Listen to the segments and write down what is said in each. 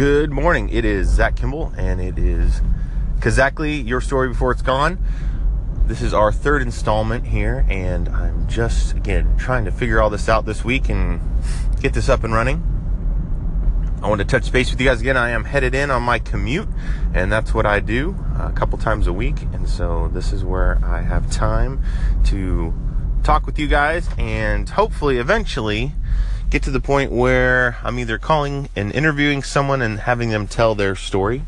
Good morning. It is Zach Kimball, and it is exactly your story before it's gone. This is our third installment here, and I'm just again trying to figure all this out this week and get this up and running. I want to touch base with you guys again. I am headed in on my commute, and that's what I do uh, a couple times a week. And so this is where I have time to talk with you guys and hopefully eventually get to the point where I'm either calling and interviewing someone and having them tell their story,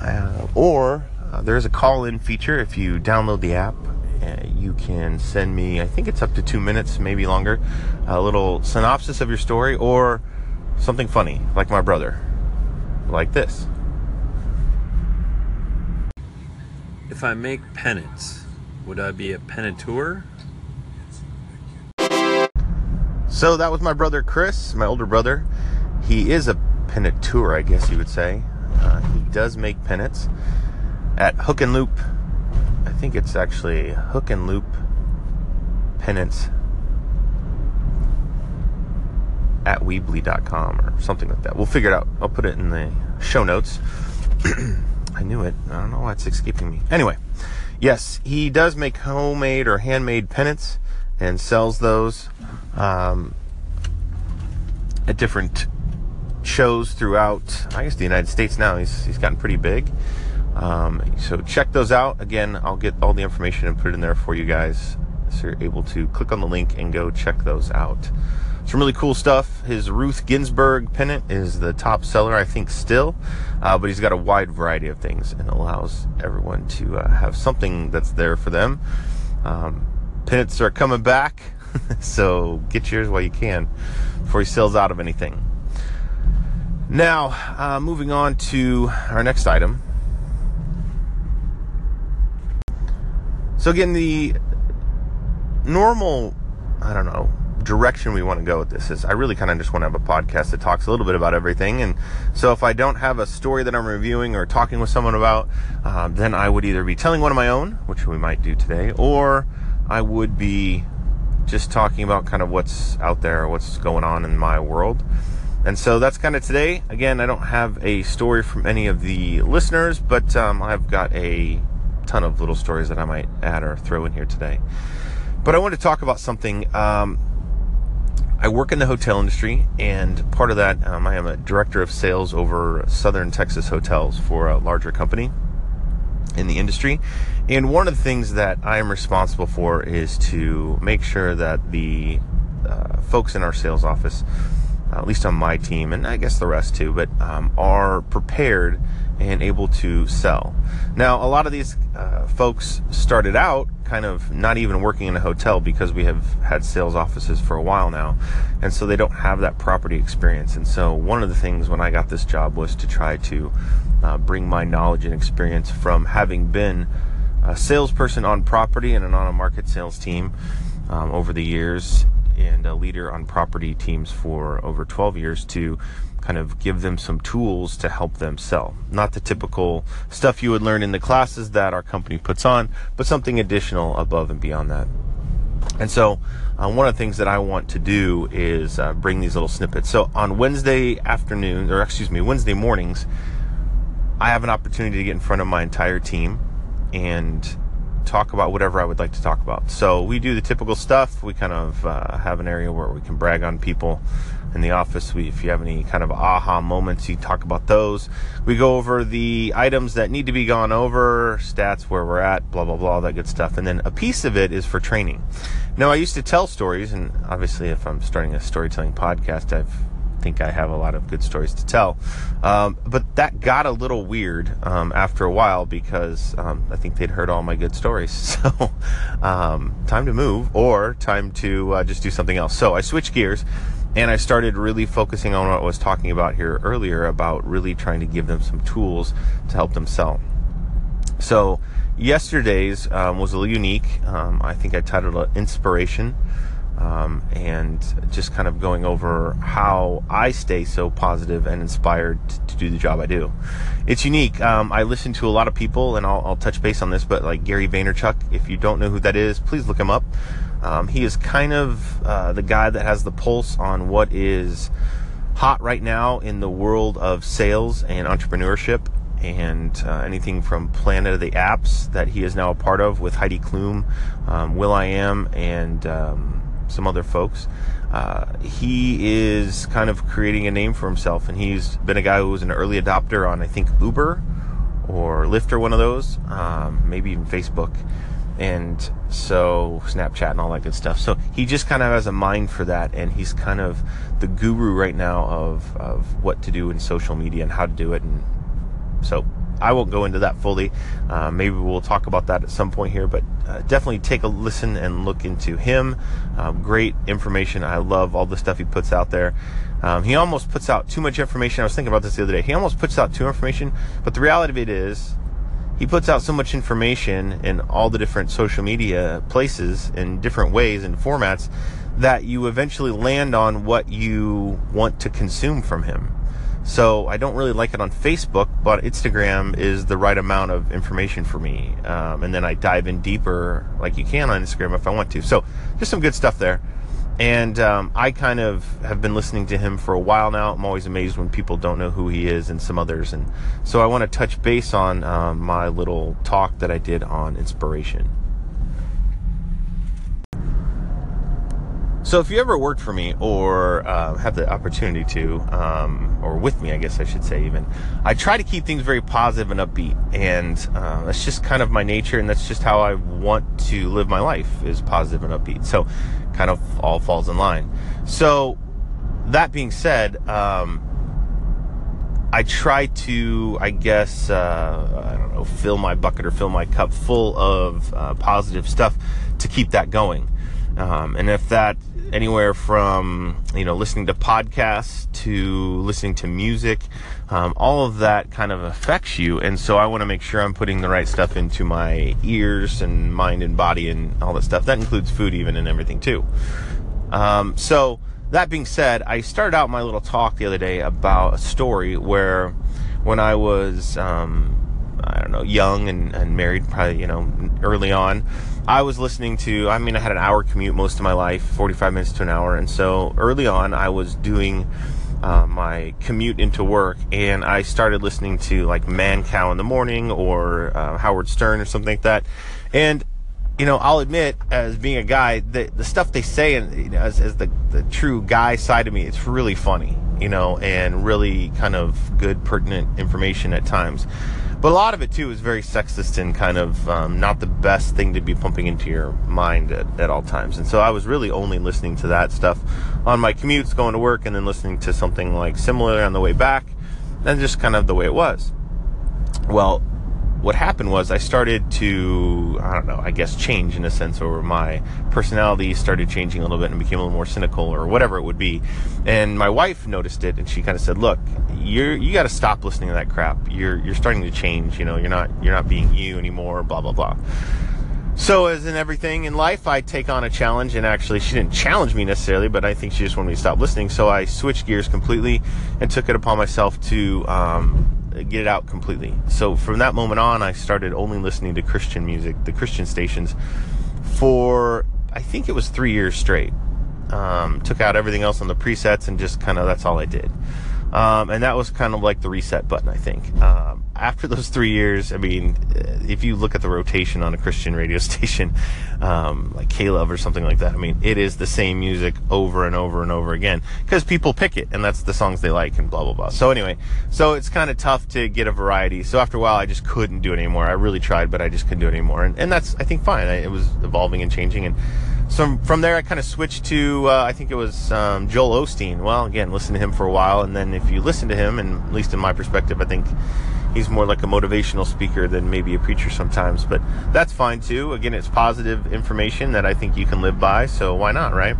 uh, or uh, there's a call in feature. If you download the app, uh, you can send me, I think it's up to two minutes, maybe longer, a little synopsis of your story or something funny, like my brother, like this. If I make penance, would I be a penitour? So that was my brother Chris, my older brother. He is a penitour, I guess you would say. Uh, he does make pennants at Hook and Loop. I think it's actually Hook and Loop Pennants at Weebly.com or something like that. We'll figure it out. I'll put it in the show notes. I knew it. I don't know why it's escaping me. Anyway, yes, he does make homemade or handmade pennants and sells those um, at different shows throughout, I guess, the United States now. He's, he's gotten pretty big. Um, so check those out. Again, I'll get all the information and put it in there for you guys so you're able to click on the link and go check those out. Some really cool stuff. His Ruth Ginsburg pennant is the top seller, I think, still, uh, but he's got a wide variety of things and allows everyone to uh, have something that's there for them. Um, pennants are coming back, so get yours while you can before he sells out of anything. Now, uh, moving on to our next item. So, again, the normal, I don't know, direction we want to go with this is I really kind of just want to have a podcast that talks a little bit about everything. And so if I don't have a story that I'm reviewing or talking with someone about, uh, then I would either be telling one of my own, which we might do today, or I would be just talking about kind of what's out there, what's going on in my world. And so that's kind of today. Again, I don't have a story from any of the listeners, but um, I've got a ton of little stories that I might add or throw in here today. But I want to talk about something. Um, I work in the hotel industry, and part of that, um, I am a director of sales over Southern Texas hotels for a larger company in the industry. And one of the things that I am responsible for is to make sure that the uh, folks in our sales office, uh, at least on my team, and I guess the rest too, but um, are prepared and able to sell. Now, a lot of these uh, folks started out kind of not even working in a hotel because we have had sales offices for a while now, and so they don't have that property experience. And so, one of the things when I got this job was to try to uh, bring my knowledge and experience from having been a salesperson on property and an on a market sales team um, over the years and a leader on property teams for over 12 years to kind of give them some tools to help them sell. Not the typical stuff you would learn in the classes that our company puts on, but something additional above and beyond that. And so, uh, one of the things that I want to do is uh, bring these little snippets. So, on Wednesday afternoon, or excuse me, Wednesday mornings, I have an opportunity to get in front of my entire team and talk about whatever I would like to talk about. So we do the typical stuff. We kind of uh, have an area where we can brag on people in the office. We, if you have any kind of aha moments, you talk about those. We go over the items that need to be gone over, stats where we're at, blah blah blah, all that good stuff. And then a piece of it is for training. Now I used to tell stories, and obviously, if I'm starting a storytelling podcast, I've think I have a lot of good stories to tell. Um, but that got a little weird um, after a while because um, I think they'd heard all my good stories. So, um, time to move or time to uh, just do something else. So, I switched gears and I started really focusing on what I was talking about here earlier about really trying to give them some tools to help them sell. So, yesterday's um, was a little unique. Um, I think I titled it Inspiration um, and just kind of going over how I stay so positive and inspired to do the job I do. It's unique. Um, I listen to a lot of people, and I'll, I'll, touch base on this, but like Gary Vaynerchuk, if you don't know who that is, please look him up. Um, he is kind of uh, the guy that has the pulse on what is hot right now in the world of sales and entrepreneurship and uh, anything from Planet of the Apps that he is now a part of with Heidi Klum, um, Am, and um, some other folks. Uh, he is kind of creating a name for himself, and he's been a guy who was an early adopter on, I think, Uber or Lyft or one of those, um, maybe even Facebook, and so Snapchat and all that good stuff. So he just kind of has a mind for that, and he's kind of the guru right now of of what to do in social media and how to do it, and so I won't go into that fully. Uh, maybe we'll talk about that at some point here, but uh, definitely take a listen and look into him. Um, great information. I love all the stuff he puts out there. Um, he almost puts out too much information. I was thinking about this the other day. He almost puts out too information, but the reality of it is, he puts out so much information in all the different social media places in different ways and formats that you eventually land on what you want to consume from him. So I don't really like it on Facebook, but Instagram is the right amount of information for me. Um, and then I dive in deeper, like you can on Instagram if I want to. So just some good stuff there. And um, I kind of have been listening to him for a while now. I'm always amazed when people don't know who he is and some others. And so I want to touch base on um, my little talk that I did on inspiration. So if you ever worked for me or uh, have the opportunity to, um, or with me, I guess I should say even, I try to keep things very positive and upbeat, and uh, that's just kind of my nature, and that's just how I want to live my life is positive and upbeat. So, kind of all falls in line. So, that being said, um, I try to, I guess, uh, I don't know, fill my bucket or fill my cup full of uh, positive stuff to keep that going. Um, and if that anywhere from you know listening to podcasts to listening to music um, all of that kind of affects you and so i want to make sure i'm putting the right stuff into my ears and mind and body and all that stuff that includes food even and everything too um, so that being said i started out my little talk the other day about a story where when i was um, i don't know young and, and married probably you know early on I was listening to, I mean, I had an hour commute most of my life, 45 minutes to an hour. And so early on, I was doing uh, my commute into work and I started listening to like Mancow in the morning or uh, Howard Stern or something like that. And, you know, I'll admit, as being a guy, the, the stuff they say, and you know, as, as the, the true guy side of me, it's really funny, you know, and really kind of good, pertinent information at times. But a lot of it too is very sexist and kind of um, not the best thing to be pumping into your mind at, at all times. And so I was really only listening to that stuff on my commutes going to work and then listening to something like similar on the way back. And just kind of the way it was. Well, what happened was I started to, I don't know, I guess change in a sense, or my personality started changing a little bit and became a little more cynical or whatever it would be. And my wife noticed it and she kind of said, look, you're, you got to stop listening to that crap. You're, you're starting to change, you know, you're not, you're not being you anymore, blah, blah, blah. So, as in everything in life, I take on a challenge, and actually, she didn't challenge me necessarily, but I think she just wanted me to stop listening. So, I switched gears completely and took it upon myself to um, get it out completely. So from that moment on, I started only listening to Christian music, the Christian stations, for I think it was three years straight. Um, took out everything else on the presets and just kind of that's all I did. Um, and that was kind of like the reset button, I think. Um, after those three years, I mean, if you look at the rotation on a Christian radio station, um, like K-Love or something like that, I mean, it is the same music over and over and over again because people pick it and that's the songs they like and blah, blah, blah. So anyway, so it's kind of tough to get a variety. So after a while, I just couldn't do it anymore. I really tried, but I just couldn't do it anymore. And, and that's, I think, fine. I, it was evolving and changing and, so from there, I kind of switched to uh, I think it was um, Joel Osteen. Well, again, listen to him for a while, and then if you listen to him, and at least in my perspective, I think he's more like a motivational speaker than maybe a preacher sometimes. But that's fine too. Again, it's positive information that I think you can live by, so why not, right?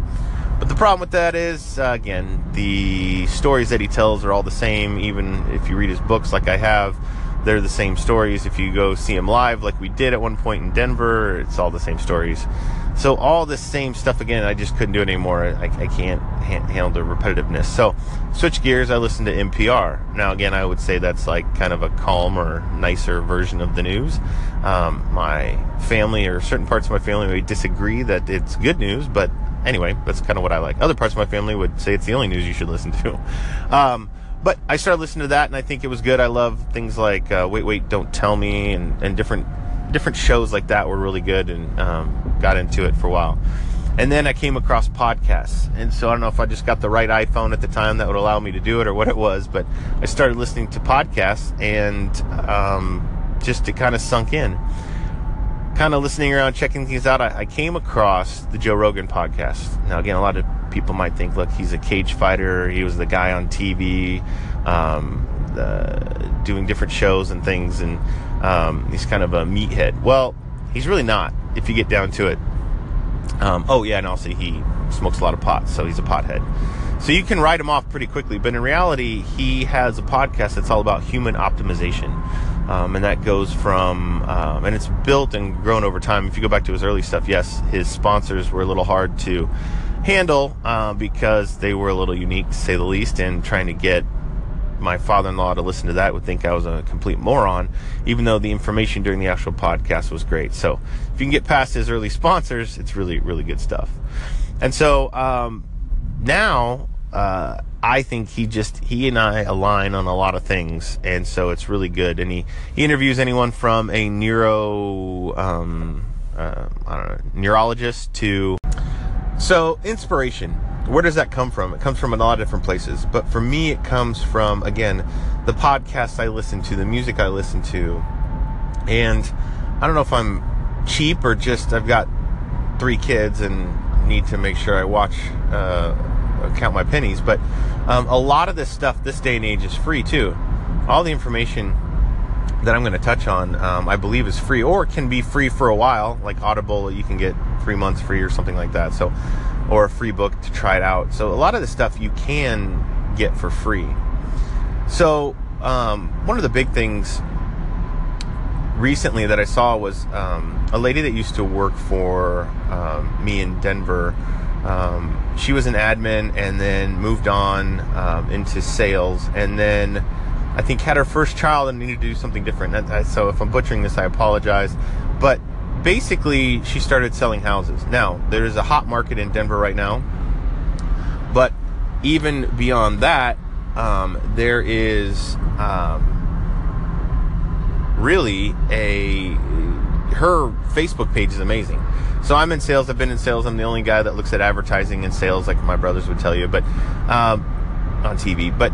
But the problem with that is, uh, again, the stories that he tells are all the same. Even if you read his books, like I have, they're the same stories. If you go see him live, like we did at one point in Denver, it's all the same stories. So all this same stuff again, I just couldn't do it anymore. I, I can't ha- handle the repetitiveness. So switch gears. I listen to NPR. Now again, I would say that's like kind of a calmer, nicer version of the news. Um, my family or certain parts of my family may disagree that it's good news, but anyway, that's kind of what I like. Other parts of my family would say it's the only news you should listen to. Um, but I started listening to that, and I think it was good. I love things like uh, Wait, Wait, Don't Tell Me, and, and different different shows like that were really good, and um, got into it for a while. And then I came across podcasts. And so I don't know if I just got the right iPhone at the time that would allow me to do it or what it was, but I started listening to podcasts and um, just it kind of sunk in. Kind of listening around, checking things out, I, I, came across the Joe Rogan podcast. Now, again, a lot of people might think, look, he's a cage fighter. He was the guy on TV um, doing different shows and things, and um, he's kind of a meathead. Well, he's really not if you get down to it. Um, oh yeah, and also he smokes a lot of pot, so he's a pothead. So you can write him off pretty quickly, but in reality, he has a podcast that's all about human optimization, um, and that goes from um, and it's built and grown over time. If you go back to his early stuff, yes, his sponsors were a little hard to handle uh, because they were a little unique to say the least, and trying to get my father-in-law to listen to that would think I was a complete moron, even though the information during the actual podcast was great. So if you can get past his early sponsors, it's really, really good stuff. And so um, now uh, I think he just he and I align on a lot of things, and so it's really good. And he he interviews anyone from a neuro um, uh, I don't know neurologist to so inspiration where does that come from? It comes from a lot of different places. But for me, it comes from, again, the podcasts I listen to, the music I listen to. And I don't know if I'm cheap or just I've got three kids and need to make sure I watch, uh, count my pennies. But um, a lot of this stuff this day and age is free too. All the information that I'm going to touch on, um, I believe, is free or can be free for a while, like Audible, you can get three months free or something like that. So or a free book to try it out. So a lot of the stuff you can get for free. So um, one of the big things recently that I saw was um, a lady that used to work for um, me in Denver. Um, she was an admin and then moved on um, into sales and then I think had her first child and needed to do something different. So if I'm butchering this, I apologize. But basically, she started selling houses. Now, there is a hot market in Denver right now, but even beyond that, um, there is um, really a her Facebook page is amazing. So I'm in sales. I've been in sales. I'm the only guy that looks at advertising and sales, like my brothers would tell you, but um, on TV. But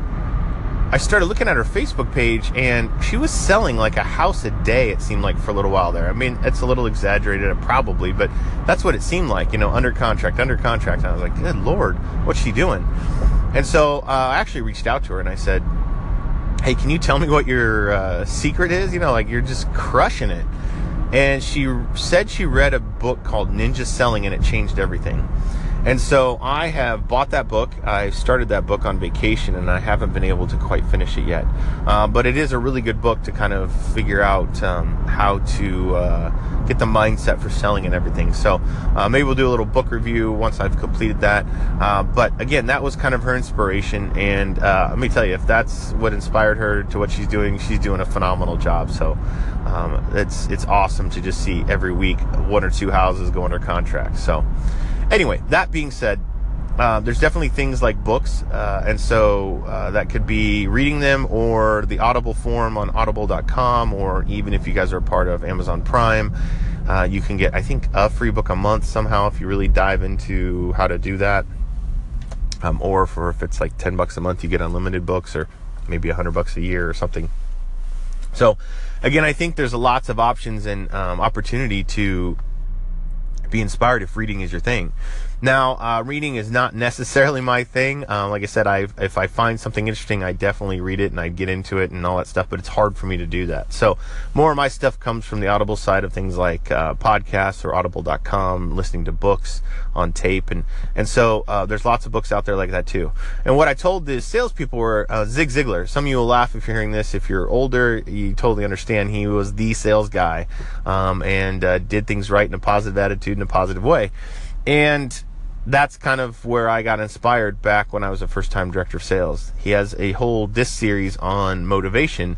I started looking at her Facebook page and she was selling like a house a day, it seemed like, for a little while there. I mean, it's a little exaggerated, probably, but that's what it seemed like, you know, under contract, under contract. And I was like, good Lord, what's she doing? And so uh, I actually reached out to her and I said, hey, can you tell me what your uh, secret is? You know, like you're just crushing it. And she said she read a book called Ninja Selling and it changed everything. And so I have bought that book. I started that book on vacation and I haven't been able to quite finish it yet. Uh, but it is a really good book to kind of figure out um, how to uh, get the mindset for selling and everything. So uh, maybe we'll do a little book review once I've completed that. Uh, but again, that was kind of her inspiration. And uh, let me tell you, if that's what inspired her to what she's doing, she's doing a phenomenal job. So um, it's, it's awesome to just see every week one or two houses go under contract. So, Anyway, that being said, uh, there's definitely things like books, uh, and so uh, that could be reading them or the Audible form on audible.com, or even if you guys are part of Amazon Prime, uh, you can get, I think, a free book a month somehow if you really dive into how to do that. Um, or for if it's like 10 bucks a month, you get unlimited books, or maybe 100 bucks a year or something. So, again, I think there's lots of options and um, opportunity to be inspired if reading is your thing. Now, uh, reading is not necessarily my thing. Um, like I said, I if I find something interesting, I definitely read it and I get into it and all that stuff. But it's hard for me to do that. So more of my stuff comes from the Audible side of things, like uh, podcasts or Audible.com, listening to books on tape, and and so uh, there's lots of books out there like that too. And what I told the salespeople were uh, Zig Ziglar. Some of you will laugh if you're hearing this. If you're older, you totally understand. He was the sales guy um, and uh, did things right in a positive attitude in a positive way, and that's kind of where I got inspired back when I was a first time director of sales. He has a whole disc series on motivation.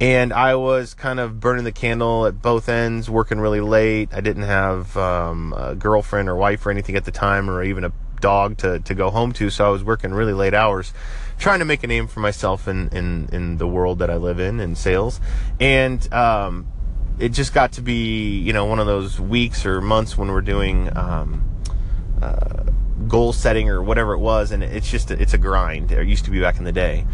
And I was kind of burning the candle at both ends, working really late. I didn't have um, a girlfriend or wife or anything at the time, or even a dog to, to go home to. So I was working really late hours, trying to make a name for myself in, in, in the world that I live in, in sales. And um, it just got to be, you know, one of those weeks or months when we're doing. Um, goal setting or whatever it was, and it's just it's a grind. It used to be back in the day,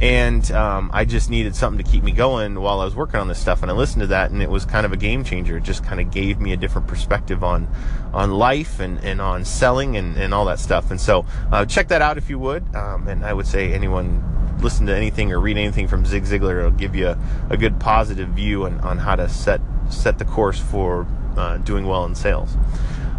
and um, I just needed something to keep me going while I was working on this stuff. And I listened to that, and it was kind of a game changer. It just kind of gave me a different perspective on on life and, and on selling and, and all that stuff. And so uh, check that out if you would. Um, and I would say anyone listen to anything or read anything from Zig Ziglar, it'll give you a, a good positive view on, on how to set set the course for uh, doing well in sales.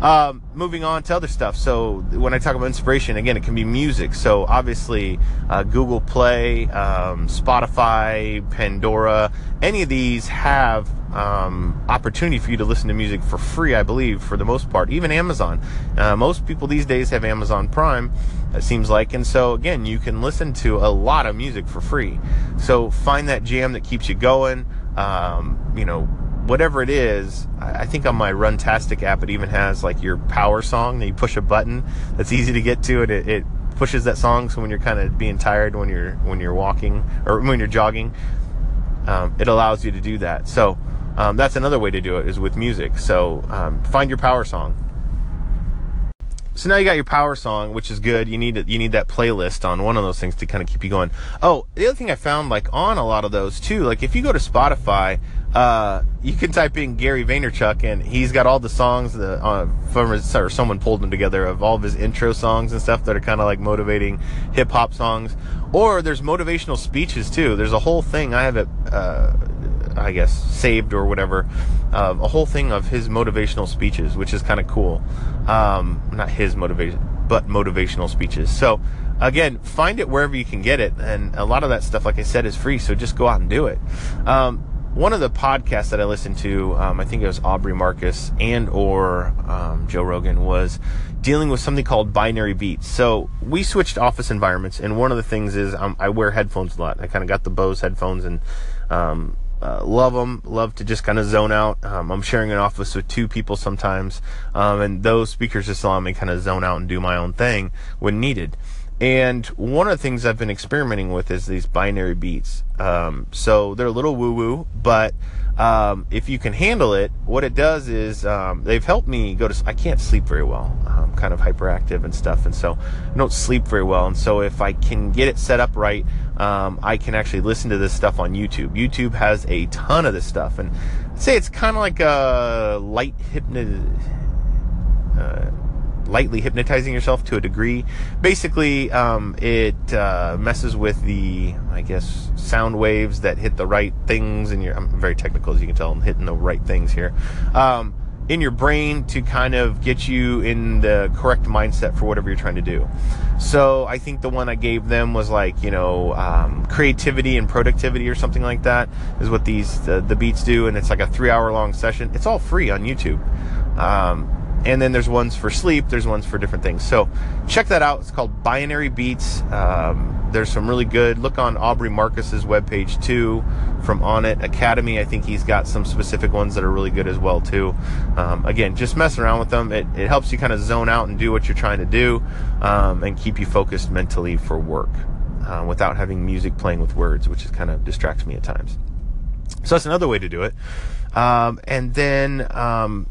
Um, moving on to other stuff. So when I talk about inspiration, again, it can be music. So obviously, uh, Google Play, um, Spotify, Pandora, any of these have um, opportunity for you to listen to music for free. I believe for the most part, even Amazon. Uh, most people these days have Amazon Prime. It seems like, and so again, you can listen to a lot of music for free. So find that jam that keeps you going. Um, you know whatever it is, I think on my Runtastic app, it even has like your power song that you push a button that's easy to get to, and it, it pushes that song. So when you're kind of being tired when you're when you're walking or when you're jogging, um, it allows you to do that. So um, that's another way to do it is with music. So um, find your power song. So now you got your power song, which is good. You need you need that playlist on one of those things to kind of keep you going. Oh, the other thing I found like on a lot of those too, like if you go to Spotify, uh, you can type in Gary Vaynerchuk, and he's got all the songs that uh, from his, or someone pulled them together of all of his intro songs and stuff that are kind of like motivating hip hop songs. Or there's motivational speeches too. There's a whole thing. I have it, uh, I guess, saved or whatever. Uh, a whole thing of his motivational speeches, which is kind of cool. Um, not his motivation, but motivational speeches. So again, find it wherever you can get it, and a lot of that stuff, like I said, is free. So just go out and do it. Um, one of the podcasts that I listened to, um, I think it was Aubrey Marcus and or um, Joe Rogan, was dealing with something called binary beats. So we switched office environments, and one of the things is um, I wear headphones a lot. I kind of got the Bose headphones and um, uh, love them. Love to just kind of zone out. Um, I'm sharing an office with two people sometimes, um, and those speakers just allow me kind of zone out and do my own thing when needed. And one of the things I've been experimenting with is these binary beats. Um, so they're a little woo woo, but um, if you can handle it, what it does is um, they've helped me go to. I can't sleep very well. I'm kind of hyperactive and stuff, and so I don't sleep very well. And so if I can get it set up right, um, I can actually listen to this stuff on YouTube. YouTube has a ton of this stuff, and I'd say it's kind of like a light hypnot. Uh, lightly hypnotizing yourself to a degree. Basically, um, it uh, messes with the, I guess, sound waves that hit the right things in your. I'm very technical, as you can tell. I'm hitting the right things here. Um, in your brain to kind of get you in the correct mindset for whatever you're trying to do. So I think the one I gave them was like, you know, um, creativity and productivity or something like that is what these, uh, the beats do. And it's like a three hour long session. It's all free on YouTube. Um, and then there's ones for sleep there's ones for different things. So check that out. It's called binary beats. Um, there's some really good look on aubrey marcus's webpage too from Onnit Academy. I think he's got some specific ones that are really good as well too. Um, again just mess around with them. It, it helps you kind of zone out and do what you're trying to do um, and keep you focused mentally for work uh, without having music playing with words which is kind of distracts me at times. So that's another way to do it. Um, and then um,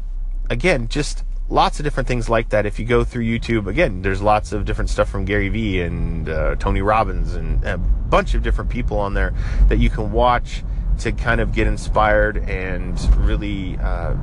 again just lots of different things like that. If you go through YouTube, again, there's lots of different stuff from Gary Vee and uh, Tony Robbins and a bunch of different people on there that you can watch to kind of get inspired and really uh,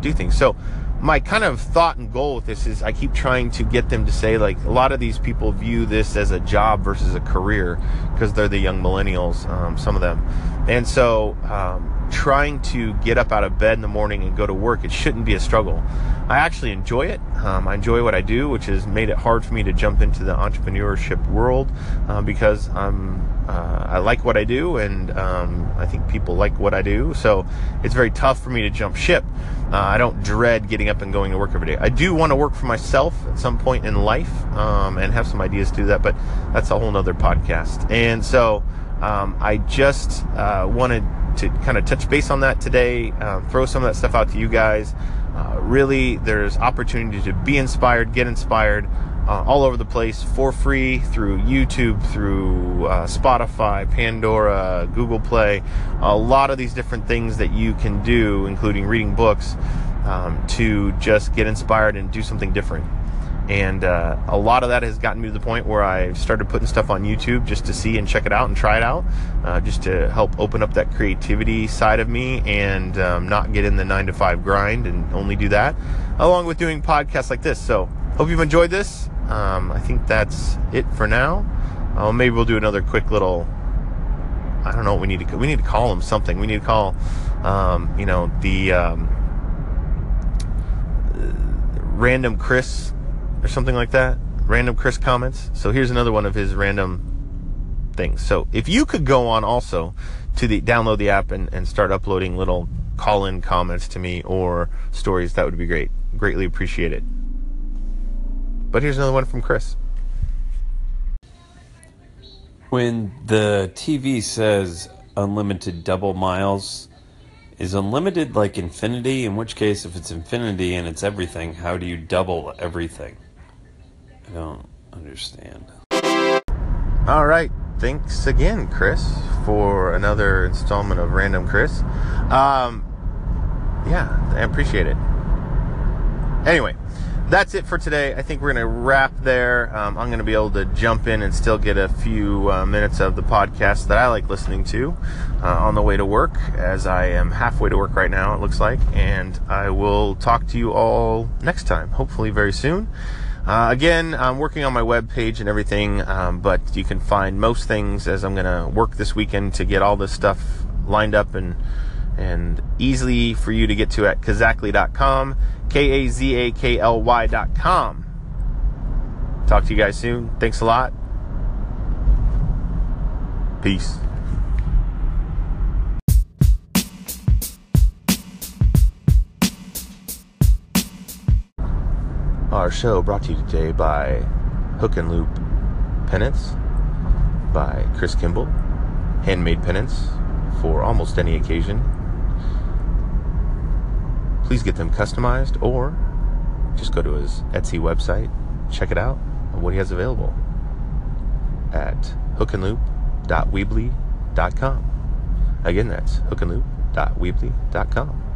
do things. So, my kind of thought and goal with this is I keep trying to get them to say, like, a lot of these people view this as a job versus a career because they're the young millennials, um, some of them. And so, um, trying to get up out of bed in the morning and go to work, it shouldn't be a struggle. I actually enjoy it. Um, I enjoy what I do, which has made it hard for me to jump into the entrepreneurship world uh, because I'm uh, I like what I do, and um, I think people like what I do. So it's very tough for me to jump ship. Uh, I don't dread getting up and going to work every day. I do want to work for myself at some point in life um, and have some ideas to do that, but that's a whole nother podcast. And so um, I just uh, wanted to kind of touch base on that today, um, throw some of that stuff out to you guys. Uh, really, there's opportunity to be inspired, get inspired uh, all over the place for free through YouTube, through uh, Spotify, Pandora, Google Play, a lot of these different things that you can do, including reading books, um, to just get inspired and do something different. And uh, a lot of that has gotten me to the point where I've started putting stuff on YouTube just to see and check it out and try it out, uh, just to help open up that creativity side of me and um, not get in the nine to five grind and only do that, along with doing podcasts like this. So, hope you've enjoyed this. Um, I think that's it for now. Uh, maybe we'll do another quick little. I don't know we need to. We need to call them something. We need to call, um, you know, the um, random Chris or something like that. Random Chris comments. So here's another one of his random things. So if you could go on also to the download the app and, and start uploading little call in comments to me or stories, that would be great. Greatly appreciate it. But here's another one from Chris. When the TV says unlimited double miles, is unlimited like infinity? In which case, if it's infinity and it's everything, how do you double everything? I don't understand. All right. Thanks again, Chris, for another installment of Random Chris. Um, yeah, I appreciate it. Anyway, that's it for today. I think we're going to wrap there. Um, I'm going to be able to jump in and still get a few uh, minutes of the podcast that I like listening to uh, on the way to work, as I am halfway to work right now, it looks like. And I will talk to you all next time, hopefully very soon. Uh, again, I'm working on my web page and everything, um, but you can find most things as I'm going to work this weekend to get all this stuff lined up and and easily for you to get to at kazakly.com, K A Z A K L Y.com. Talk to you guys soon. Thanks a lot. Peace. Our show brought to you today by Hook and Loop Pennants by Chris Kimball. Handmade pennants for almost any occasion. Please get them customized or just go to his Etsy website, check it out, what he has available at hookandloop.weebly.com. Again, that's hookandloop.weebly.com.